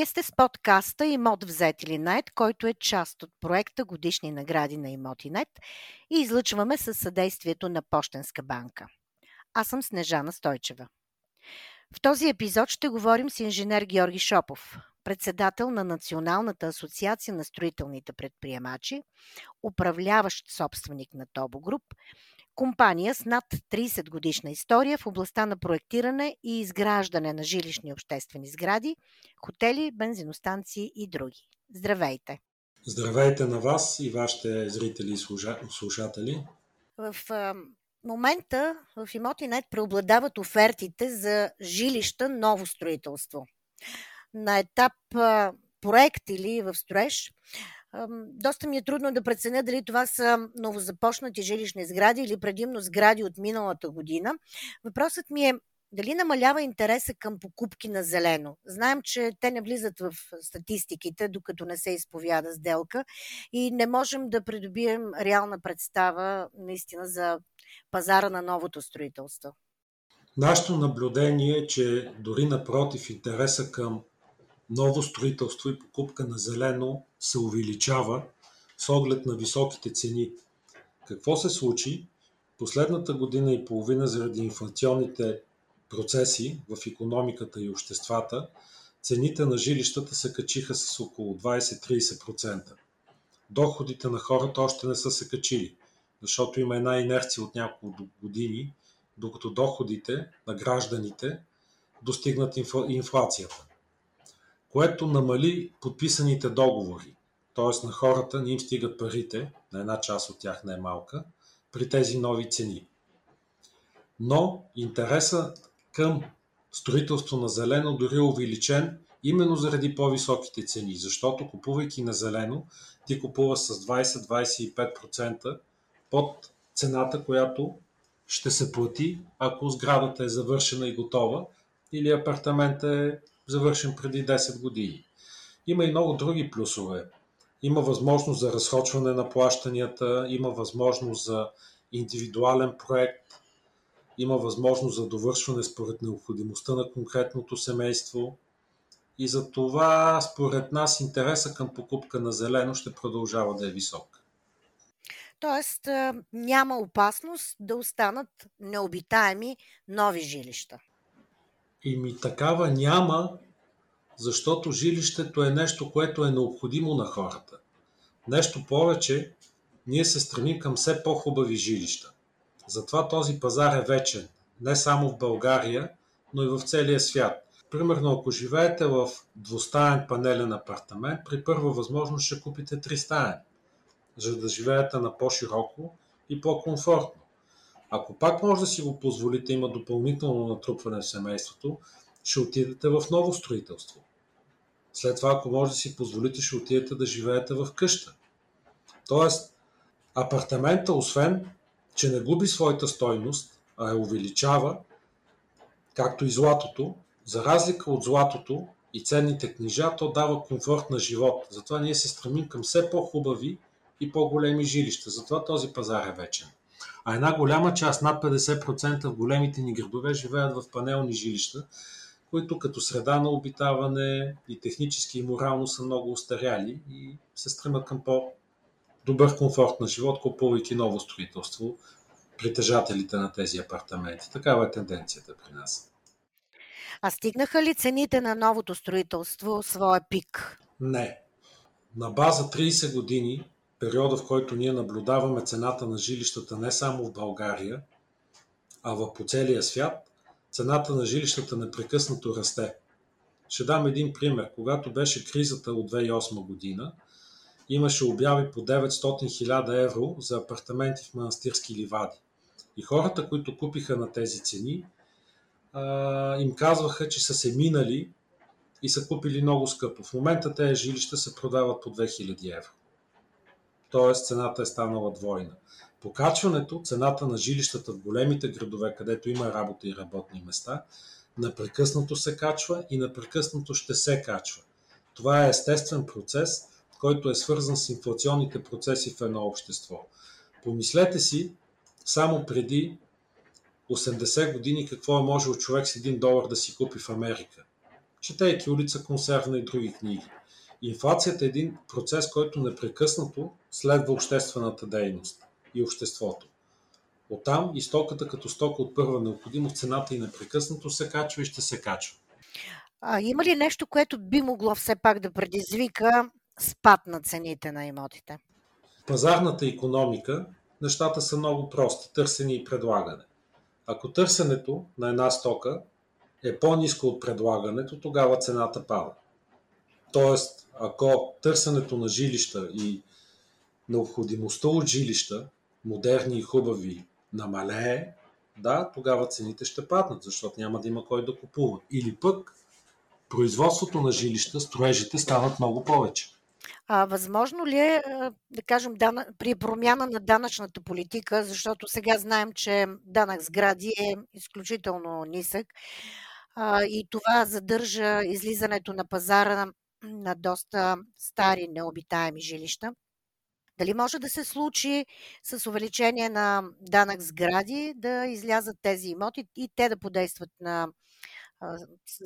Вие сте с подкаста Имот взет или нет, който е част от проекта Годишни награди на Имотинет и излъчваме със съдействието на Пощенска банка. Аз съм Снежана Стойчева. В този епизод ще говорим с инженер Георги Шопов, председател на Националната асоциация на строителните предприемачи, управляващ собственик на Тобо Груп компания с над 30 годишна история в областта на проектиране и изграждане на жилищни обществени сгради, хотели, бензиностанции и други. Здравейте! Здравейте на вас и вашите зрители и слушатели. В момента в Имотинет преобладават офертите за жилища ново строителство. На етап проект или в строеж доста ми е трудно да преценя дали това са новозапочнати жилищни сгради или предимно сгради от миналата година. Въпросът ми е дали намалява интереса към покупки на зелено? Знаем, че те не влизат в статистиките, докато не се изповяда сделка и не можем да придобием реална представа наистина за пазара на новото строителство. Нашето наблюдение е, че дори напротив интереса към ново строителство и покупка на зелено се увеличава с оглед на високите цени. Какво се случи? Последната година и половина заради инфлационните процеси в економиката и обществата, цените на жилищата се качиха с около 20-30%. Доходите на хората още не са се качили, защото има една инерция от няколко години, докато доходите на гражданите достигнат инфлацията което намали подписаните договори. Т.е. на хората не им стигат парите, на една част от тях не е малка, при тези нови цени. Но интереса към строителство на зелено дори е увеличен именно заради по-високите цени, защото купувайки на зелено, ти купува с 20-25% под цената, която ще се плати, ако сградата е завършена и готова или апартаментът е завършен преди 10 години. Има и много други плюсове. Има възможност за разхочване на плащанията, има възможност за индивидуален проект, има възможност за довършване според необходимостта на конкретното семейство. И за това, според нас, интереса към покупка на зелено ще продължава да е висок. Тоест, няма опасност да останат необитаеми нови жилища. И ми такава няма, защото жилището е нещо, което е необходимо на хората. Нещо повече, ние се стремим към все по-хубави жилища. Затова този пазар е вечен, не само в България, но и в целия свят. Примерно, ако живеете в двустаен панелен апартамент, при първа възможност ще купите тристаен, за да живеете на по-широко и по-комфортно. Ако пак може да си го позволите, има допълнително натрупване в семейството, ще отидете в ново строителство. След това, ако може да си позволите, ще отидете да живеете в къща. Тоест, апартамента, освен, че не губи своята стойност, а я увеличава, както и златото, за разлика от златото и ценните книжа, то дава комфорт на живот. Затова ние се стремим към все по-хубави и по-големи жилища. Затова този пазар е вечен. А една голяма част, над 50% в големите ни градове, живеят в панелни жилища, които като среда на обитаване и технически и морално са много устаряли и се стремят към по-добър комфорт на живот, купувайки ново строителство, притежателите на тези апартаменти. Такава е тенденцията при нас. А стигнаха ли цените на новото строителство своя пик? Не. На база 30 години периода, в който ние наблюдаваме цената на жилищата не само в България, а в по целия свят, цената на жилищата непрекъснато расте. Ще дам един пример. Когато беше кризата от 2008 година, имаше обяви по 900 000 евро за апартаменти в манастирски ливади. И хората, които купиха на тези цени, им казваха, че са се минали и са купили много скъпо. В момента тези жилища се продават по 2000 евро т.е. цената е станала двойна. Покачването, цената на жилищата в големите градове, където има работа и работни места, напрекъснато се качва и напрекъснато ще се качва. Това е естествен процес, който е свързан с инфлационните процеси в едно общество. Помислете си, само преди 80 години какво е можел човек с 1 долар да си купи в Америка. четейки улица консервна и други книги. Инфлацията е един процес, който непрекъснато следва обществената дейност и обществото. Оттам и стоката като стока от първа необходимост, цената и непрекъснато се качва и ще се качва. А, има ли нещо, което би могло все пак да предизвика спад на цените на имотите? пазарната економика нещата са много прости търсене и предлагане. Ако търсенето на една стока е по-низко от предлагането, тогава цената пада. Тоест, ако търсенето на жилища и необходимостта от жилища, модерни и хубави, намалее, да, тогава цените ще паднат, защото няма да има кой да купува. Или пък производството на жилища, строежите стават много повече. А, възможно ли е, да кажем, дана, при промяна на данъчната политика, защото сега знаем, че данък сгради е изключително нисък а, и това задържа излизането на пазара на доста стари необитаеми жилища. Дали може да се случи с увеличение на данък сгради да излязат тези имоти и те да подействат на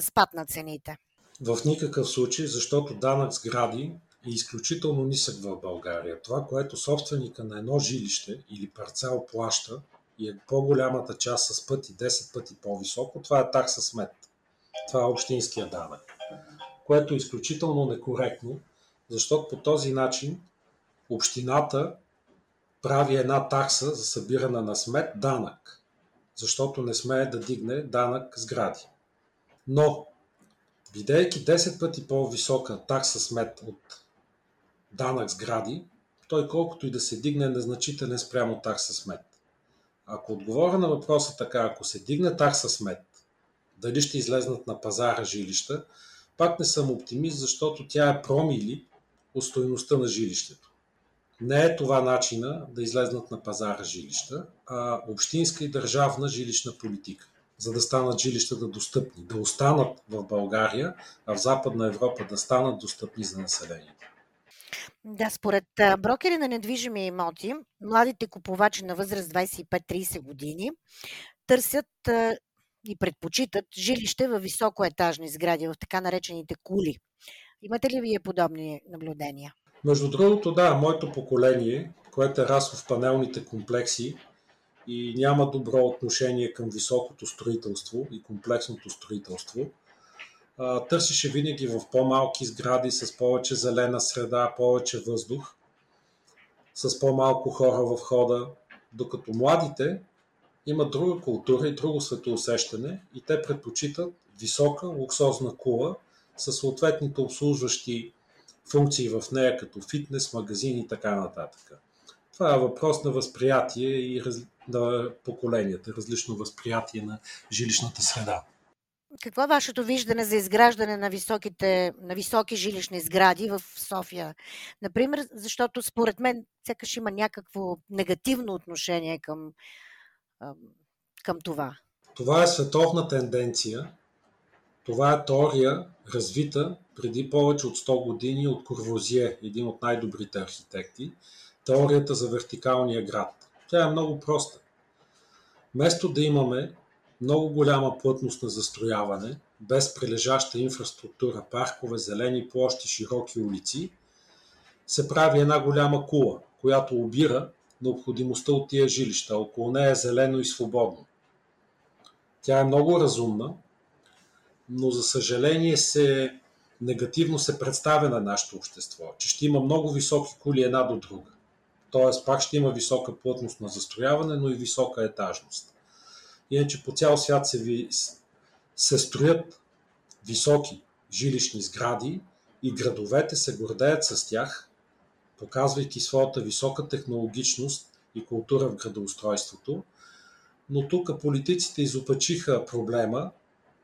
спад на цените? В никакъв случай, защото данък сгради е изключително нисък в България. Това, което собственика на едно жилище или парцел плаща и е по-голямата част с пъти, 10 пъти по-високо, това е такса смет. Това е общинския данък. Което е изключително некоректно, защото по този начин общината прави една такса за събиране на смет данък, защото не смее да дигне данък сгради. Но, бидейки 10 пъти по-висока такса смет от данък сгради, той колкото и да се дигне е незначителен спрямо такса смет. Ако отговоря на въпроса така, ако се дигне такса смет, дали ще излезнат на пазара жилища, пак не съм оптимист, защото тя е промили от стоеността на жилището. Не е това начина да излезнат на пазара жилища, а общинска и държавна жилищна политика, за да станат жилищата достъпни, да останат в България, а в Западна Европа да станат достъпни за населението. Да, според брокери на недвижими имоти, младите купувачи на възраст 25-30 години търсят и предпочитат жилище в високоетажни сгради, в така наречените кули. Имате ли вие подобни наблюдения? Между другото, да, моето поколение, което е расло в панелните комплекси и няма добро отношение към високото строителство и комплексното строителство, търсеше винаги в по-малки сгради с повече зелена среда, повече въздух, с по-малко хора в хода, докато младите имат друга култура и друго светоусещане и те предпочитат висока, луксозна кула с съответните обслужващи функции в нея, като фитнес, магазин и така нататък. Това е въпрос на възприятие и раз... на поколенията, различно възприятие на жилищната среда. Какво е вашето виждане за изграждане на, високите, на високи жилищни сгради в София? Например, защото според мен сякаш има някакво негативно отношение към, към това. Това е световна тенденция. Това е теория, развита преди повече от 100 години от Корвозие, един от най-добрите архитекти. Теорията за вертикалния град. Тя е много проста. Вместо да имаме много голяма плътност на застрояване, без прилежаща инфраструктура, паркове, зелени площи, широки улици, се прави една голяма кула, която обира необходимостта от тия жилища. Около нея е зелено и свободно. Тя е много разумна, но за съжаление се негативно се представя на нашето общество, че ще има много високи кули една до друга. Тоест пак ще има висока плътност на застрояване, но и висока етажност. Иначе по цял свят се, ви, се строят високи жилищни сгради и градовете се гордеят с тях, показвайки своята висока технологичност и култура в градоустройството. Но тук политиците изопачиха проблема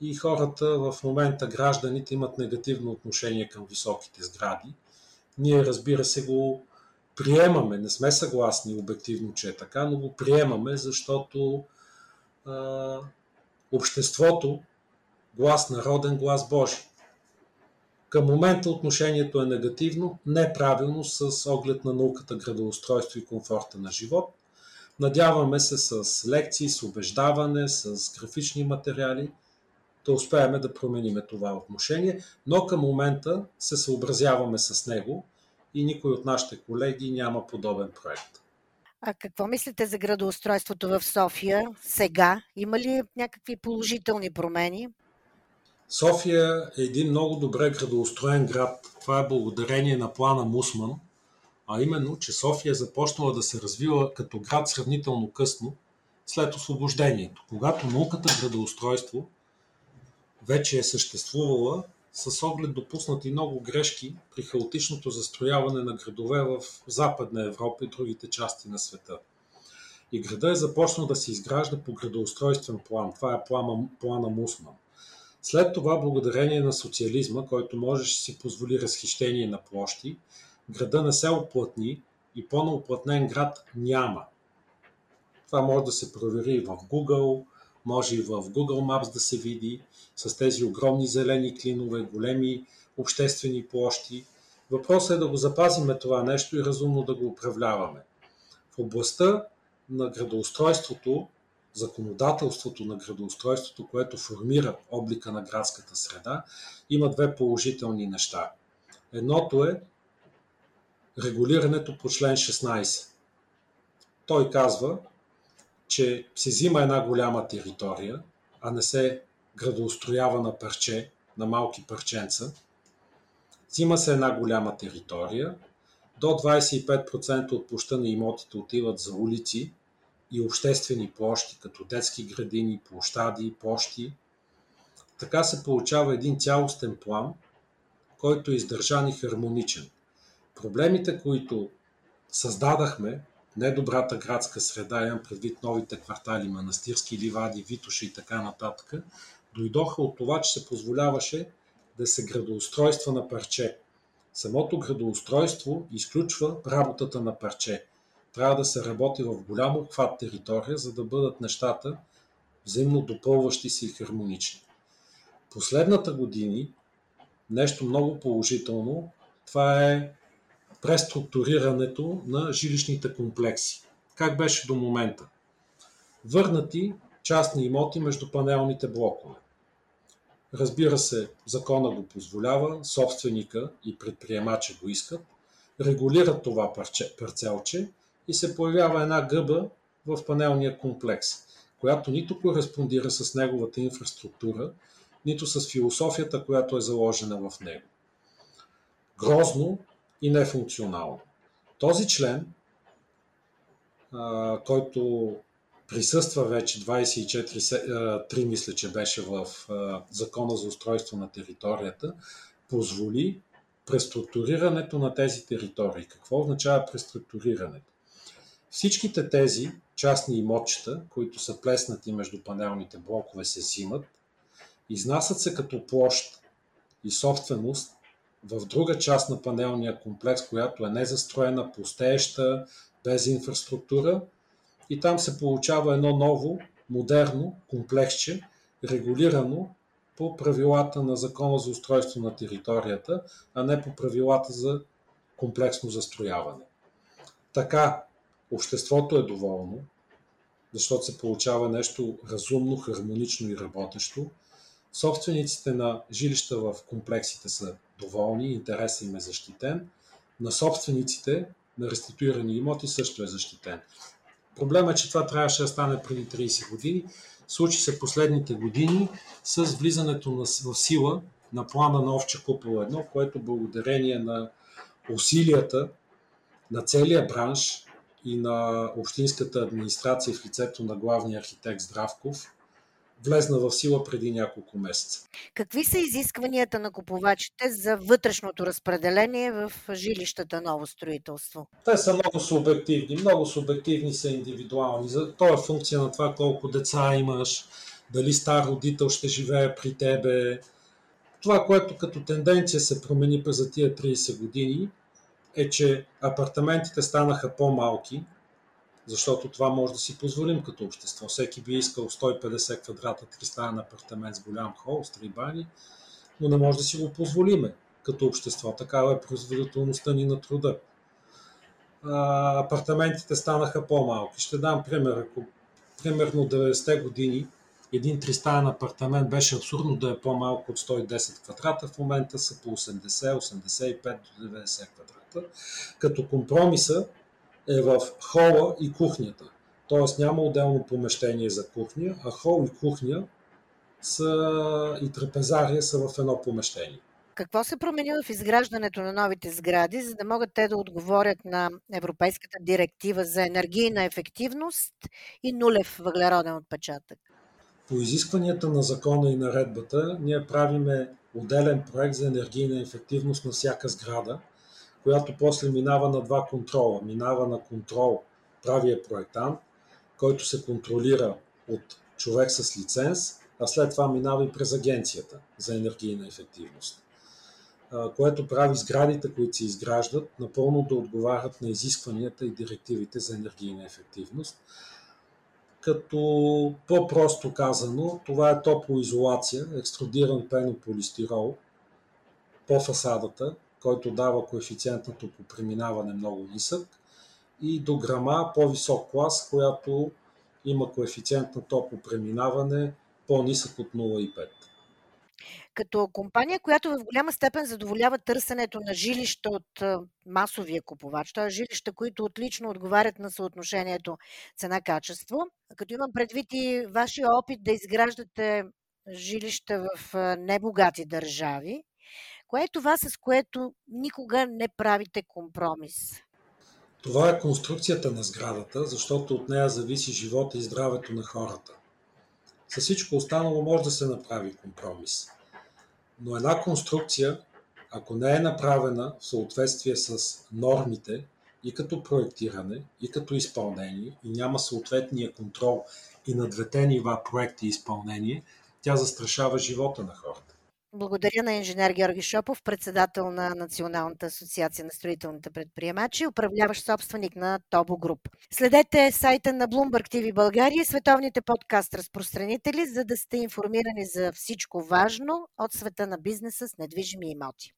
и хората в момента, гражданите имат негативно отношение към високите сгради. Ние, разбира се, го приемаме, не сме съгласни обективно, че е така, но го приемаме, защото а, обществото глас народен, глас Божи. Към момента отношението е негативно, неправилно с оглед на науката, градоустройство и комфорта на живот. Надяваме се с лекции, с убеждаване, с графични материали да успеем да променим това отношение, но към момента се съобразяваме с него и никой от нашите колеги няма подобен проект. А какво мислите за градоустройството в София сега? Има ли някакви положителни промени? София е един много добре градоустроен град. Това е благодарение на плана Мусман, а именно, че София е започнала да се развива като град сравнително късно, след освобождението, когато науката градоустройство вече е съществувала с оглед допуснати много грешки при хаотичното застрояване на градове в Западна Европа и другите части на света. И града е започнал да се изгражда по градоустройствен план. Това е плана, плана Мусман. След това, благодарение на социализма, който можеше да си позволи разхищение на площи, града не се оплътни и по-наоплътнен град няма. Това може да се провери в Google, може и в Google Maps да се види с тези огромни зелени клинове, големи обществени площи. Въпросът е да го запазиме това нещо и разумно да го управляваме. В областта на градоустройството, законодателството на градоустройството, което формира облика на градската среда, има две положителни неща. Едното е регулирането по член 16. Той казва, че се взима една голяма територия, а не се градоустроява на парче, на малки парченца. Взима се една голяма територия, до 25% от площа на имотите отиват за улици и обществени площи, като детски градини, площади, площи. Така се получава един цялостен план, който е издържан и хармоничен. Проблемите, които създадахме недобрата градска среда, имам предвид новите квартали, манастирски ливади, Витоша и така нататък, дойдоха от това, че се позволяваше да се градоустройства на парче. Самото градоустройство изключва работата на парче. Трябва да се работи в голям обхват територия, за да бъдат нещата взаимно допълващи се и хармонични. Последната години нещо много положително, това е преструктурирането на жилищните комплекси. Как беше до момента? Върнати частни имоти между панелните блокове. Разбира се, закона го позволява, собственика и предприемача го искат, регулират това парче, парцелче и се появява една гъба в панелния комплекс, която нито кореспондира с неговата инфраструктура, нито с философията, която е заложена в него. Грозно, и нефункционално. Този член, който присъства вече 24.3, мисля, че беше в Закона за устройство на територията, позволи преструктурирането на тези територии. Какво означава преструктурирането? Всичките тези частни имотчета, които са плеснати между панелните блокове, се взимат, изнасят се като площ и собственост в друга част на панелния комплекс, която е незастроена, пустееща, без инфраструктура и там се получава едно ново, модерно комплексче, регулирано по правилата на Закона за устройство на територията, а не по правилата за комплексно застрояване. Така обществото е доволно, защото се получава нещо разумно, хармонично и работещо. Собствениците на жилища в комплексите са доволни, интересът им е защитен. На собствениците на реституирани имоти също е защитен. Проблема е, че това трябваше да стане преди 30 години. Случи се последните години с влизането на, в сила на плана на Овча купол 1, което благодарение на усилията на целия бранш и на общинската администрация в лицето на главния архитект Здравков влезна в сила преди няколко месеца. Какви са изискванията на купувачите за вътрешното разпределение в жилищата ново строителство? Те са много субективни. Много субективни са индивидуални. То е функция на това колко деца имаш, дали стар родител ще живее при тебе. Това, което като тенденция се промени през тия 30 години, е, че апартаментите станаха по-малки, защото това може да си позволим като общество. Всеки би искал 150 квадрата тристаен апартамент с голям хол, с три бани, но не може да си го позволиме като общество. Такава е производителността ни на труда. А, апартаментите станаха по-малки. Ще дам пример. Ако примерно 90-те години един тристаен апартамент беше абсурдно да е по-малко от 110 квадрата, в момента са по 80, 85 до 90 квадрата, като компромиса е в хола и кухнята. Тоест няма отделно помещение за кухня, а хол и кухня са, и трапезария са в едно помещение. Какво се промени в изграждането на новите сгради, за да могат те да отговорят на Европейската директива за енергийна ефективност и нулев въглероден отпечатък? По изискванията на закона и наредбата ние правиме отделен проект за енергийна ефективност на всяка сграда, която после минава на два контрола. Минава на контрол правия проектант, който се контролира от човек с лиценз, а след това минава и през агенцията за енергийна ефективност, което прави сградите, които се изграждат, напълно да отговарят на изискванията и директивите за енергийна ефективност. Като по-просто казано, това е топлоизолация, екструдиран пенополистирол по фасадата, който дава коефициент на топлопреминаване много нисък и до грама по-висок клас, която има коефициент на топлопреминаване по-нисък от 0,5. Като компания, която в голяма степен задоволява търсенето на жилища от масовия купувач, т.е. жилища, които отлично отговарят на съотношението цена-качество, като имам предвид и вашия опит да изграждате жилища в небогати държави, кое е това, с което никога не правите компромис? Това е конструкцията на сградата, защото от нея зависи живота и здравето на хората. С всичко останало може да се направи компромис. Но една конструкция, ако не е направена в съответствие с нормите и като проектиране, и като изпълнение, и няма съответния контрол и на двете нива проект и изпълнение, тя застрашава живота на хората. Благодаря на инженер Георги Шопов, председател на Националната асоциация на строителните предприемачи, управляващ собственик на Тобо Груп. Следете сайта на Bloomberg TV България и световните подкаст разпространители, за да сте информирани за всичко важно от света на бизнеса с недвижими имоти.